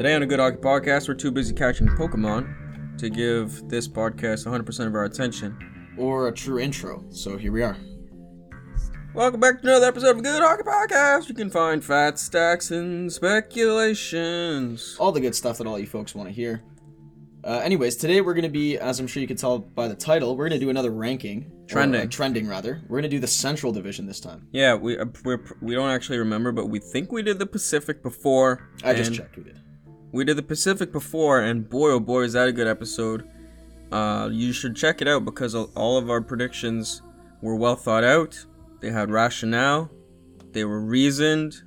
Today on a Good Hockey Podcast, we're too busy catching Pokemon to give this podcast 100% of our attention. or a true intro. So here we are. Welcome back to another episode of Good Hockey Podcast. You can find facts, stacks, and speculations. All the good stuff that all you folks want to hear. Uh, anyways, today we're going to be, as I'm sure you can tell by the title, we're going to do another ranking. or, Trending. uh, trending, rather. We're going to do the Central Division this time. Yeah, we uh, we're, we don't actually remember, but we think we did the Pacific before. I just checked we did. We did the Pacific before, and boy, oh boy, is that a good episode. Uh, you should check it out because all- of our predictions were well thought out. They had rationale. They were reasoned.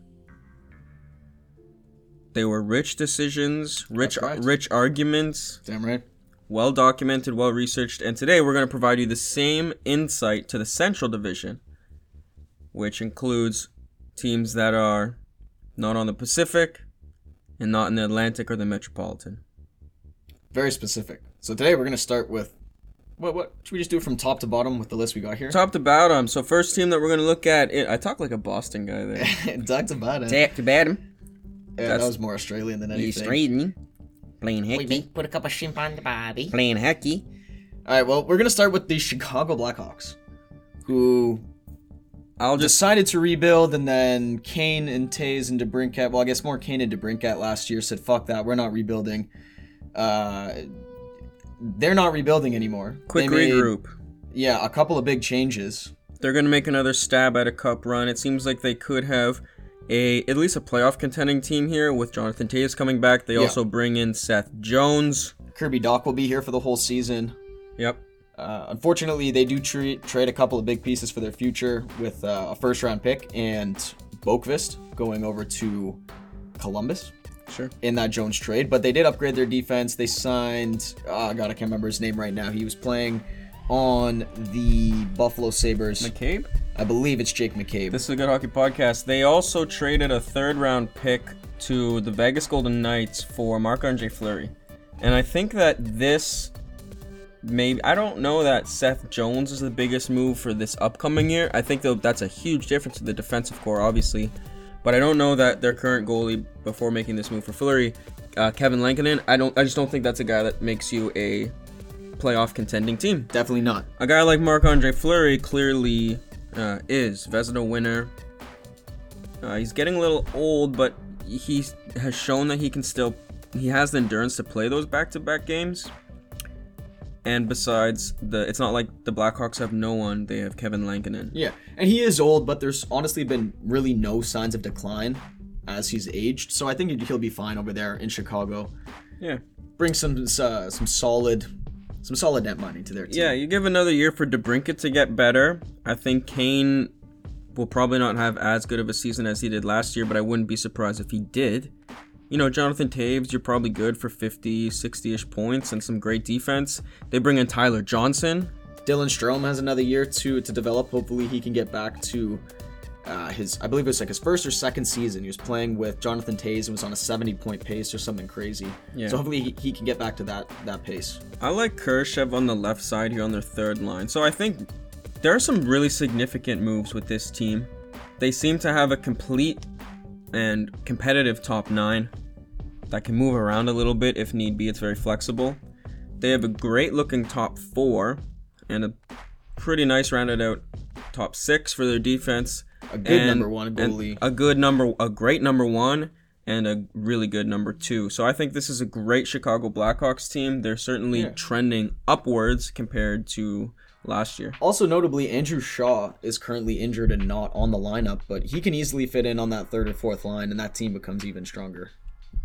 They were rich decisions, rich, correct. rich arguments, Damn right. well documented, well researched. And today we're going to provide you the same insight to the Central Division, which includes teams that are not on the Pacific and not in the Atlantic or the Metropolitan. Very specific. So today we're going to start with. What, what? Should we just do from top to bottom with the list we got here? Top to bottom. So first team that we're going to look at. It, I talk like a Boston guy there. Talk to bottom. Top to bottom. Yeah, that was more Australian than He's anything. trading. Playing We hockey. make put a couple shrimp on the barbie. Playing hockey. All right, well, we're going to start with the Chicago Blackhawks, who I'll just. decided to rebuild, and then Kane and Toews and DeBrincat. Well, I guess more Kane and DeBrincat last year said, "Fuck that, we're not rebuilding." Uh, they're not rebuilding anymore. Quick They made- regroup. Yeah, a couple of big changes. They're going to make another stab at a cup run. It seems like they could have a at least a playoff contending team here with Jonathan Toews coming back. They Yeah. also bring in Seth Jones. Kirby Dach will be here for the whole season. Yep. Uh, unfortunately, they do tre- trade a couple of big pieces for their future with uh, a first round pick and Boqvist going over to Columbus. Sure. in that Jones trade, but they did upgrade their defense. They signed, oh god, I can't remember his name right now. He was playing on the Buffalo Sabres. McCabe? I believe it's Jake McCabe. This is a good hockey podcast. They also traded a third round pick to the Vegas Golden Knights for Marc Andre Fleury. And I think that this maybe I don't know that Seth Jones is the biggest move for this upcoming year. I think that that's a huge difference to the defensive core, obviously. But I don't know that their current goalie before making this move for Fleury, uh, Kevin Lankinen, I don't I just don't think that's a guy that makes you a playoff contending team Definitely not. a guy like Marc Andre Fleury clearly uh, is Vezina winner. Uh, he's getting a little old, but he has shown that he can still. He has the endurance to play those back-to-back games. And besides, the it's not like the Blackhawks have no one; they have Kevin Lankinen. Yeah, and he is old, but there's honestly been really no signs of decline as he's aged. So I think he'll be fine over there in Chicago. Yeah, Bring some uh, some solid some solid net money to their team. yeah. You give another year for DeBrincat to get better. I think Kane will probably not have as good of a season as he did last year, but I wouldn't be surprised if he did. You know, Jonathan Toews, you're probably good for 50, 60 ish points and some great defense. They bring in Tyler Johnson. Dylan Strome has another year to to develop. Hopefully, he can get back to uh, his. I believe it was like his first or second season. He was playing with Jonathan Toews and was on a 70 point pace or something crazy. Yeah. So hopefully, he, he can get back to that that pace. I like Kurashev on the left side here on their third line. So I think there are some really significant moves with this team. They seem to have a complete and competitive top nine that can move around a little bit if need be. It's very flexible. They have a great looking top four and a pretty nice rounded out top six for their defense. A good and- number one goalie. A good number, a great number one, and a really good number two. So I think this is a great Chicago Blackhawks team. They're certainly Yeah. trending upwards compared to last year. Also, notably, Andrew Shaw is currently injured and not on the lineup, but he can easily fit in on that third or fourth line, and that team becomes even stronger.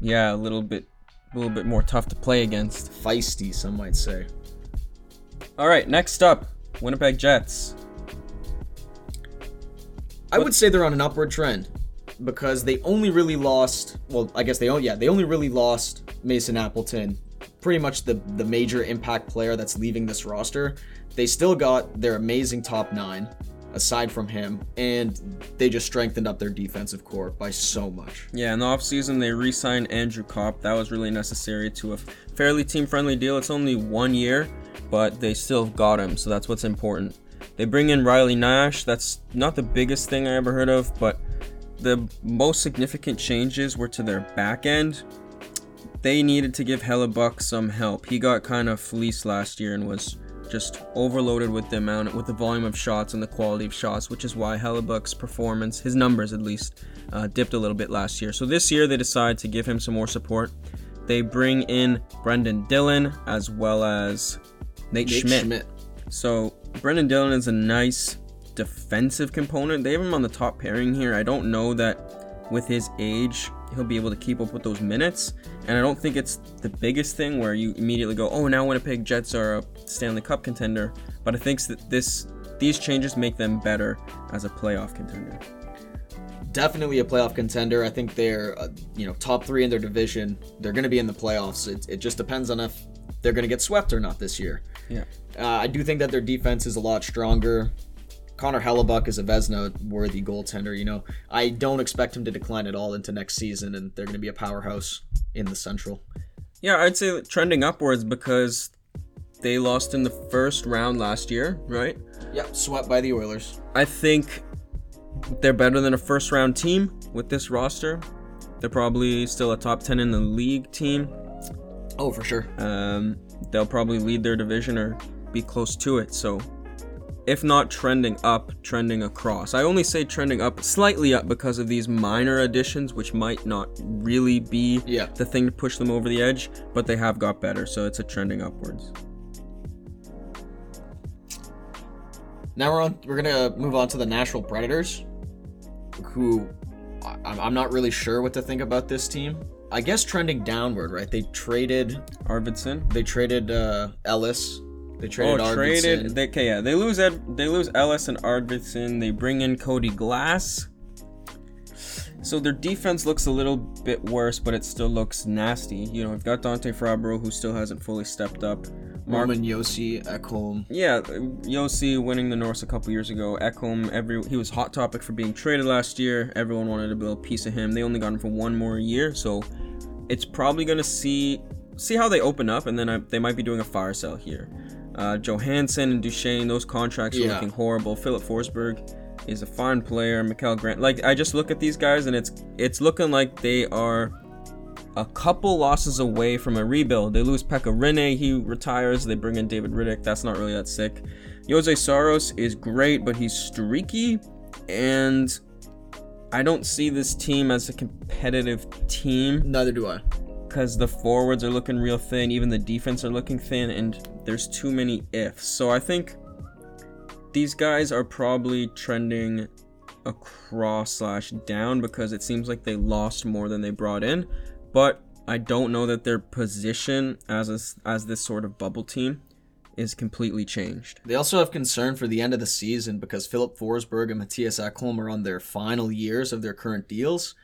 Yeah, a little bit, a little bit more tough to play against. Feisty, some might say. All right, next up, Winnipeg Jets. I would say they're on an upward trend because they only really lost. Well, I guess they only yeah they only really lost Mason Appleton, pretty much the the major impact player that's leaving this roster. They still got their amazing top nine aside from him, and they just strengthened up their defensive core by so much. Yeah, in the offseason, they re signed Andrew Copp. That was really necessary to a fairly team friendly deal. It's only one year, but they still got him, so that's what's important. They bring in Riley Nash. That's not the biggest thing I ever heard of, but the most significant changes were to their back end. they needed to give Hellebuyck some help. He got kind of fleeced last year and was just overloaded with the amount, with the volume of shots and the quality of shots, which is why Hellebuyck's performance, his numbers at least, uh, dipped a little bit last year. So this year they decide to give him some more support. They bring in Brendan Dillon as well as Nate, Nate Schmidt. Schmidt. So Brendan Dillon is a nice defensive component. They have him on the top pairing here. I don't know that with his age he'll be able to keep up with those minutes, and I don't think it's the biggest thing where you immediately go, "Oh, now Winnipeg Jets are a Stanley Cup contender." But I think that this these changes make them better as a playoff contender. Definitely a playoff contender. I think they're, uh, you know, top three in their division. They're going to be in the playoffs. It, it just depends on if they're going to get swept or not this year. Yeah. Uh, I do think that their defense is a lot stronger. Connor Hellebuyck is a Vezina worthy goaltender. You know, I don't expect him to decline at all into next season, and they're going to be a powerhouse in the Central. Yeah, I'd say trending upwards because they lost in the first round last year, right? Yep, swept by the Oilers. I think they're better than a first round team with this roster. They're probably still a top 10 in the league team. Oh, for sure. Um, they'll probably lead their division or be close to it. So, if not trending up, trending across. I only say trending up, slightly up, because of these minor additions, which might not really be Yeah. the thing to push them over the edge, but they have got better. So, it's a trending upwards. Now we're on. We're gonna move on to the Nashville Predators, who I'm not really sure what to think about this team. I guess trending downward, right? They traded. Arvidsson. They traded uh, Ellis. They Oh, traded Arvidsson. traded. They, okay, yeah, they lose Ed. They lose Ellis and Arvidsson. They bring in Cody Glass. So their defense looks a little bit worse, but it still looks nasty. You know, we've got Dante Fabbro who still hasn't fully stepped up. Mark, Marvin Josi, Ekholm. yeah, Josi winning the Norris a couple years ago. Ekholm, every he was hot topic for being traded last year. Everyone wanted to build a piece of him. They only got him for one more year, so it's probably gonna see see how they open up, and then I, they might be doing a fire sale here. Uh, Johansen and Duchene, those contracts are Yeah. looking horrible. Filip Forsberg is a fine player. Mikael Grant, like I just look at these guys, and it's it's looking like they are a couple losses away from a rebuild. They lose Pekka Rinne, he retires. They bring in David Rittich. That's not really that sick. Juuse Saros is great, but he's streaky, and I don't see this team as a competitive team Neither do I. because the forwards are looking real thin, even the defense are looking thin, and there's too many ifs. So I think these guys are probably trending across slash down because it seems like they lost more than they brought in. But I don't know that their position as a, as this sort of bubble team is completely changed. They also have concern for the end of the season because Filip Forsberg and Matthias Ekholm are on their final years of their current deals.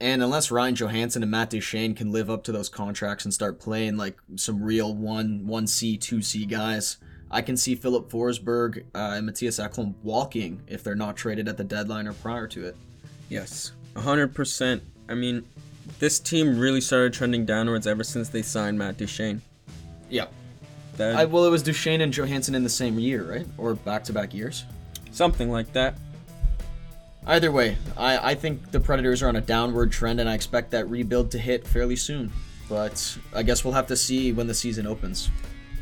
And unless Ryan Johansen and Matt Duchene can live up to those contracts and start playing like some real one one C two C guys, I can see Filip Forsberg uh, and Matthias Ekholm walking if they're not traded at the deadline or prior to it. Yes, 100%. I mean, this team really started trending downwards ever since they signed Matt Duchene. Yeah. That, I, well, it was Duchene and Johansen in the same year, right? Or back to back years. something like that. Either way, I, I think the Predators are on a downward trend, and I expect that rebuild to hit fairly soon. But I guess we'll have to see when the season opens.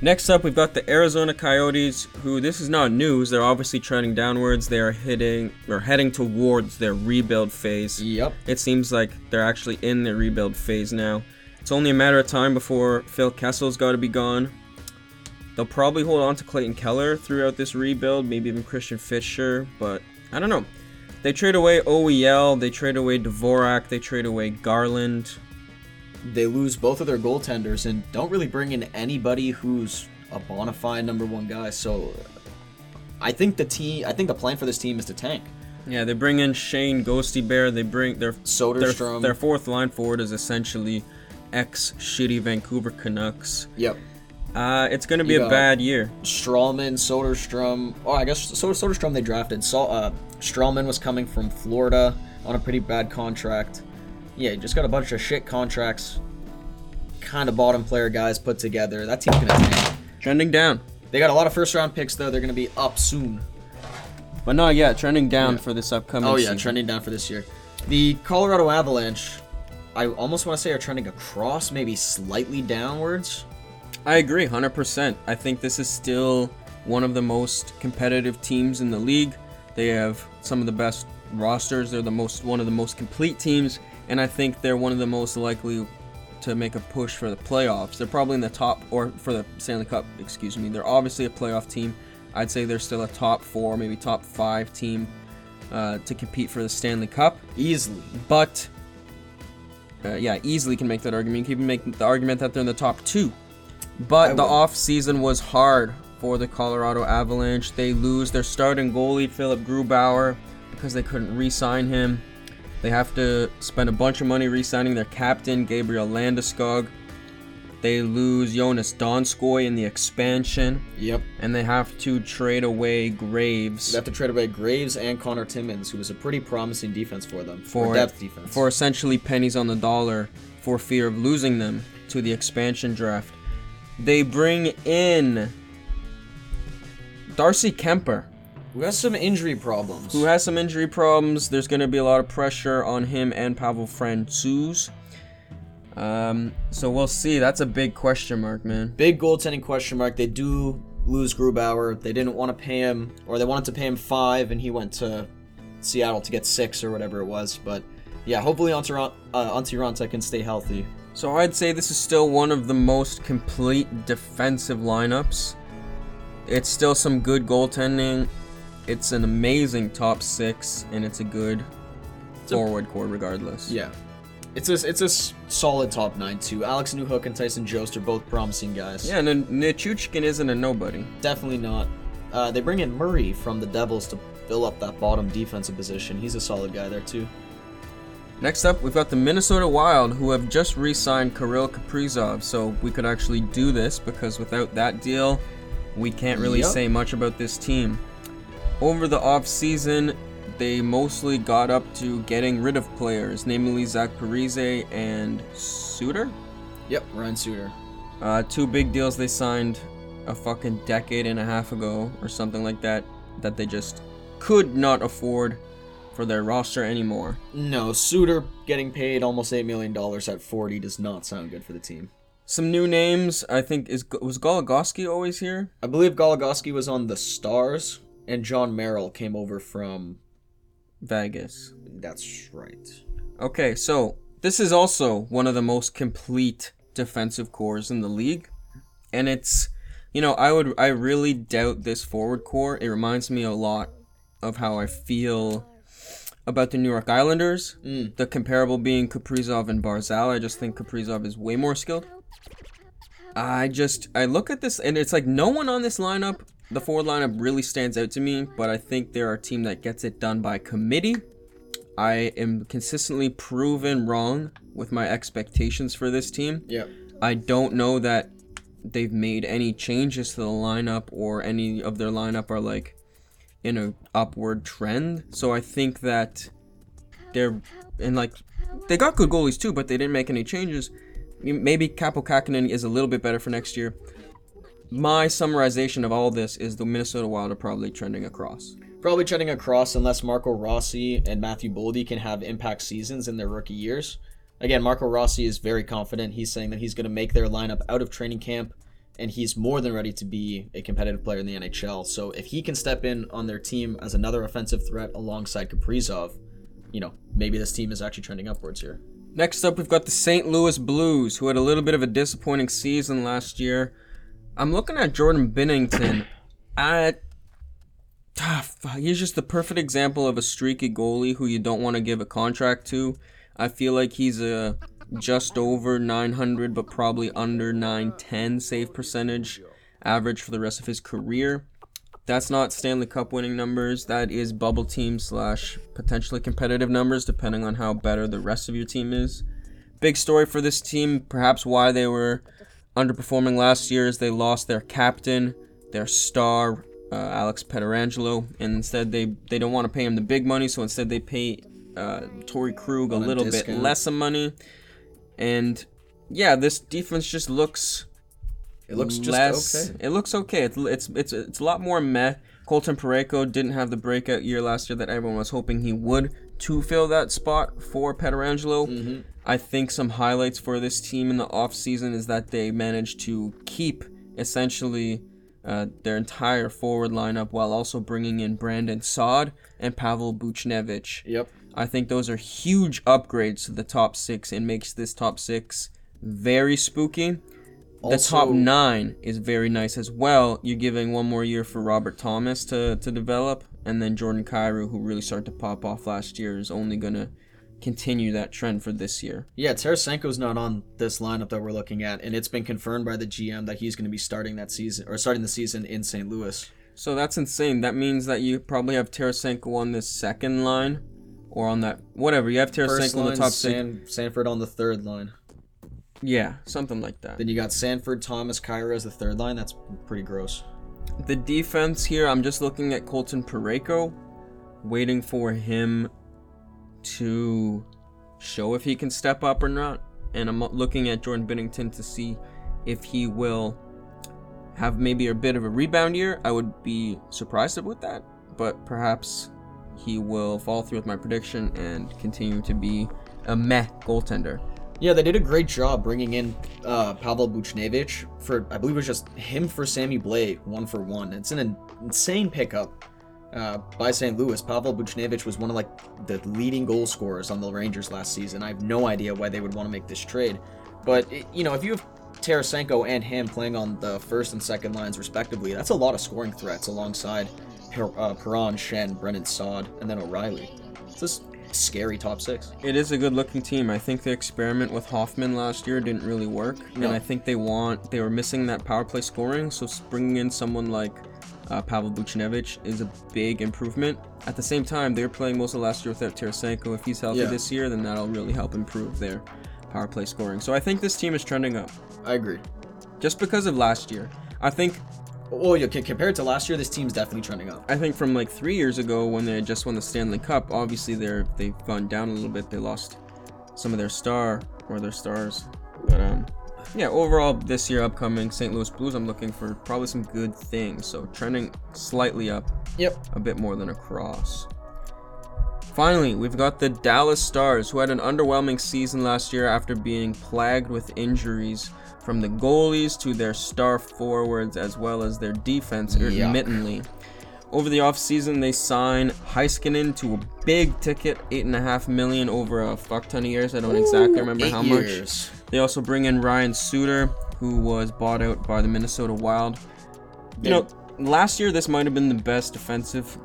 Next up, we've got the Arizona Coyotes, who this is not news. They're obviously trending downwards. They are hitting or heading towards their rebuild phase. Yep. It seems like they're actually in their rebuild phase now. It's only a matter of time before Phil Kessel's got to be gone. They'll probably hold on to Clayton Keller throughout this rebuild, maybe even Christian Fischer, but I don't know. They trade away OEL, they trade away Dvorak, they trade away Garland. They lose both of their goaltenders and don't really bring in anybody who's a bona fide number one guy. So I think the team, I think the plan for this team is to tank. Yeah, they bring in Shayne Gostisbehere. They bring their their, Soderstrom. their fourth line forward is essentially ex shitty Vancouver Canucks. Yep. Uh, it's gonna be You a bad year. Stralman, Soderstrom. Oh, I guess Soder- Soderstrom they drafted. So, uh, Stralman was coming from Florida on a pretty bad contract. Yeah, you just got a bunch of shit contracts. Kind of bottom player guys put together. That team's gonna tank. Trending down, They got a lot of first round picks though. They're gonna be up soon. but not yet. Trending down Yeah. for this upcoming. Oh yeah, season. trending down for this year. The Colorado Avalanche. I almost want to say are trending across, maybe slightly downwards. I agree, 100%. I think this is still one of the most competitive teams in the league. They have some of the best rosters. They're the most one of the most complete teams, and I think they're one of the most likely to make a push for the playoffs. They're probably in the top or for the Stanley Cup, excuse me. They're obviously a playoff team. I'd say they're still a top 4, maybe top 5 team uh, to compete for the Stanley Cup. Easily. But uh, yeah, easily can make that argument. You can even make the argument that they're in the top two. But I the will. off season was hard for the Colorado Avalanche. They lose their starting goalie Philip Grubauer because they couldn't re-sign him. They have to spend a bunch of money re-signing their captain Gabriel Landeskog. They lose Joonas Donskoi in the expansion, Yep. and they have to trade away Graves They have to trade away Graves and Connor Timmins, who was a pretty promising defense for them. For- depth defense. for essentially pennies on the dollar for fear of losing them to the expansion draft. They bring in Darcy Kuemper, who has some injury problems. who has some injury problems. There's going to be a lot of pressure on him and Pavel Francouz. Um, so we'll see. That's a big question mark, man. Big goaltending question mark. They do lose Grubauer. They didn't want to pay him, or they wanted to pay him five, and he went to Seattle to get six or whatever it was. But yeah, hopefully Antti Raanta uh, Antti Raanta can stay healthy. So I'd say this is still one of the most complete defensive lineups. It's still some good goaltending. It's an amazing top six, and it's a good a- forward core regardless. Yeah. It's a, it's a solid top nine too. Alex Newhook and Tyson Jost are both promising guys. Yeah, and then Nichushkin isn't a nobody. Definitely not. Uh, they bring in Murray from the Devils to fill up that bottom defensive position. He's a solid guy there too. Next up, we've got the Minnesota Wild, who have just re-signed Kirill Kaprizov. So we could actually do this because without that deal, we can't really Yep. say much about this team. Over the off-season, they mostly got up to getting rid of players, namely Zach Parise and Suter. Yep, Ryan Suter. Uh, two big deals they signed a fucking decade and a half ago or something like that that they just could not afford for their roster anymore. No, Suter getting paid almost eight million dollars at forty does not sound good for the team. Some new names. I think is was Goligoski always here? I believe Goligoski was on the Stars, and John Merrill came over from. Vegas. That's right. Okay, so this is also one of the most complete defensive cores in the league, and it's you know I would I really doubt this forward core. It reminds me a lot of how I feel about the New York Islanders. Mm. The comparable being Kaprizov and Barzal. I just think Kaprizov is way more skilled. I just I look at this and it's like no one on this lineup, the forward lineup really stands out to me, but I think they're a team that gets it done by committee. I am consistently proven wrong with my expectations for this team. Yep. I don't know that they've made any changes to the lineup or any of their lineup are like in a upward trend. So I think that they're and like they got good goalies too, but they didn't make any changes. Maybe Kaapo Kähkönen is a little bit better for next year. My summarization of all this is the Minnesota Wild are probably trending across. Probably trending across unless Marco Rossi and Matthew Boldy can have impact seasons in their rookie years. Again, Marco Rossi is very confident. He's saying that he's going to make their lineup out of training camp, and he's more than ready to be a competitive player in the NHL. So if he can step in on their team as another offensive threat alongside Kaprizov, you know, maybe this team is actually trending upwards here. Next up, we've got the St. Louis Blues, who had a little bit of a disappointing season last year. I'm looking at Jordan Binnington. At he's just the perfect example of a streaky goalie who you don't want to give a contract to. I feel like he's a just over 900, but probably under 910 save percentage average for the rest of his career. That's not Stanley Cup winning numbers. That is bubble team slash potentially competitive numbers, depending on how better the rest of your team is. Big story for this team, perhaps why they were underperforming last year, is they lost their captain, their star, uh, Alex Pietrangelo, and instead they they don't want to pay him the big money, so instead they pay uh, Torey Krug a On a little bit less of money. And yeah, this defense just looks It looks just less. okay. It looks okay. It's it's it's it's a lot more meh. Colton Parayko didn't have the breakout year last year that everyone was hoping he would. to fill that spot for Pietrangelo. Mm-hmm. I think some highlights for this team in the offseason is that they managed to keep essentially uh, their entire forward lineup while also bringing in Brandon Saad and Pavel Buchnevich. Yep. I think those are huge upgrades to the top six and makes this top six very spooky. The top nine is very nice as well. You're giving one more year for Robert Thomas to, to develop, and then Jordan Kyrou, who really started to pop off last year, is only gonna continue that trend for this year. Yeah, Tarasenko's not on this lineup that we're looking at, and it's been confirmed by the GM that he's going to be starting that season or starting the season in St. Louis. So that's insane. That means that you probably have Tarasenko on this second line, or on that whatever. You have Tarasenko on the top six. Sanford on the third line. Yeah, something like that. Then you got Sanford, Thomas, Kyrou as the third line. That's pretty gross. The defense here, I'm just looking at Colton Parayko, waiting for him to show if he can step up or not. And I'm looking at Jordan Binnington to see if he will have maybe a bit of a rebound year. I would be surprised with that, but perhaps he will follow through with my prediction and continue to be a meh goaltender. Yeah, they did a great job bringing in uh, Pavel Buchnevich for, I believe it was just him for Sammy Blais, one for one. It's an insane pickup uh, by St. Louis. Pavel Buchnevich was one of like the leading goal scorers on the Rangers last season. I have no idea why they would want to make this trade, but it, you know, if you have Tarasenko and him playing on the first and second lines respectively, that's a lot of scoring threats alongside per- uh, Perron, Schenn, Brennan Saad, and then O'Reilly. It's this scary top six. It is a good looking team. I think the experiment with Hoffman last year didn't really work, No. and I think they want they were missing that power play scoring. So bringing in someone like uh, Pavel Buchnevich is a big improvement. At the same time, they were playing most of last year without Tarasenko. If he's healthy Yeah. this year, then that'll really help improve their power play scoring. So I think this team is trending up I agree. just because of last year. I think Well, yeah, compared to last year, this team's definitely trending up. I think from like three years ago when they just won the Stanley Cup, obviously they're they've gone down a little bit. They lost some of their star or their stars, but um, yeah. Overall, this year upcoming St. Louis Blues, I'm looking for probably some good things. So trending slightly up, Yep. a bit more than across. Finally, we've got the Dallas Stars, who had an underwhelming season last year after being plagued with injuries from the goalies to their star forwards as well as their defense Yuck. intermittently. Over the offseason, they sign Heiskanen to a big ticket, eight and a half million over a fuck ton of years. I don't exactly remember how much. They also bring in Ryan Suter, who was bought out by the Minnesota Wild. You know, last year this might have been the best defensive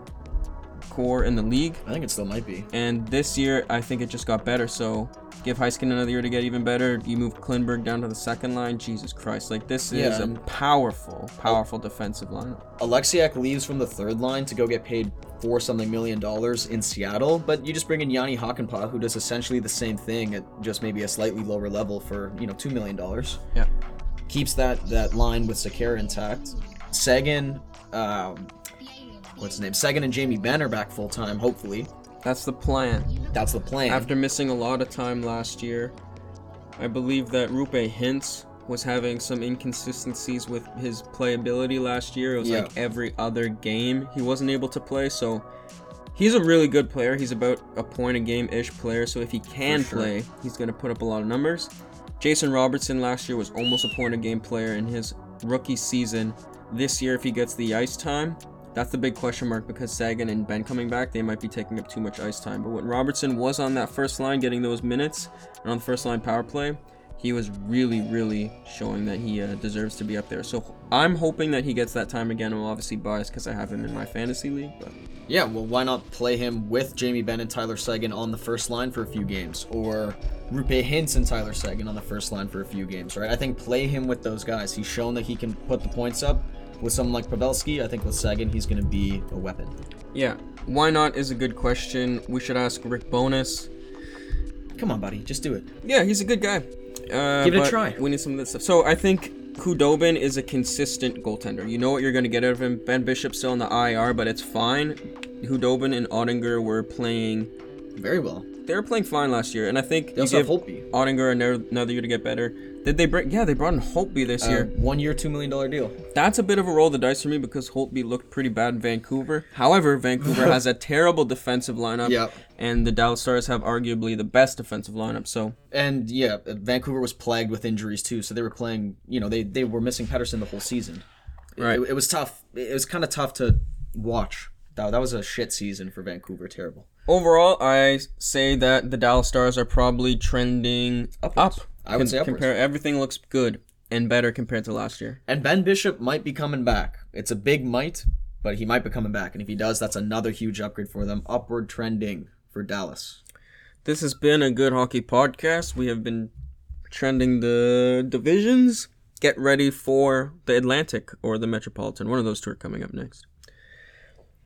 core in the league, I think it still might be. and this year I think it just got better. So give Heiskin another year to get even better. You move Klingberg down to the second line. Jesus Christ, like this is Yeah, a and- powerful, powerful defensive line. Oleksiak leaves from the third line to go get paid four something million dollars in Seattle, but you just bring in Jani Hakanpää, who does essentially the same thing at just maybe a slightly lower level for you know two million dollars. Yeah. Keeps that that line with Sekera intact. Seguin, um, what's his name? Seguin and Jamie Benn are back full time. Hopefully, That's the plan. that's the plan. After missing a lot of time last year, I believe that Roope Hintz was having some inconsistencies with his playability last year. It was Yeah. like every other game he wasn't able to play. So he's a really good player. He's about a point a game ish player. So if he can sure. play, he's going to put up a lot of numbers. Jason Robertson last year was almost a point a game player in his rookie season. This year, if he gets the ice time, that's the big question mark because Seguin and Benn coming back, they might be taking up too much ice time. But when Robertson was on that first line getting those minutes and on the first line power play, he was really, really showing that he uh, deserves to be up there. So I'm hoping that he gets that time again. I'm obviously biased because I have him in my fantasy league, but Yeah, well, why not play him with Jamie Benn and Tyler Seguin on the first line for a few games, or Roope Hintz and Tyler Seguin on the first line for a few games, right? I think play him with those guys. He's shown that he can put the points up. With someone like Pavelski, I think with Seguin, he's going to be a weapon. yeah, why not is a good question. We should ask Rick Bowness. Come on, buddy, just do it. Yeah, he's a good guy. Uh, Give it a try. We need some of this stuff. So I think Khudobin is a consistent goaltender. You know what you're going to get out of him. Ben Bishop's still on the IR, but it's fine. Khudobin and Oettinger were playing. Very well. They were playing fine last year, and I think They you give Holtby. Oettinger another year to get better. Did they bring? Yeah, they brought in Holtby this Uh, year. one year, two million dollar deal. That's a bit of a roll of the dice for me because Holtby looked pretty bad in Vancouver. However, Vancouver has a terrible defensive lineup, Yep. and the Dallas Stars have arguably the best defensive lineup. So And yeah, uh, Vancouver was plagued with injuries too, so they were playing. You know, they they were missing Pettersson the whole season. Right. It, it was tough. It was kind of tough to watch. That, that was a shit season for Vancouver. Terrible. overall, I say that the Dallas Stars are probably trending Upwards. up. I would say upwards. compare everything looks good and better compared to last year. And Ben Bishop might be coming back. It's a big might, but he might be coming back. And if he does, that's another huge upgrade for them. Upward trending for Dallas. This has been a good hockey podcast. We have been trending the divisions. Get ready for the Atlantic or the Metropolitan. One of those two are coming up next.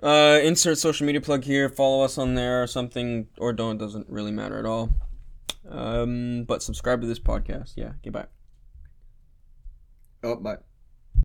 Uh, insert social media plug here. Follow us on there or something, or don't. Doesn't really matter at all. Um, but subscribe to this podcast. Yeah. Goodbye. Oh, bye.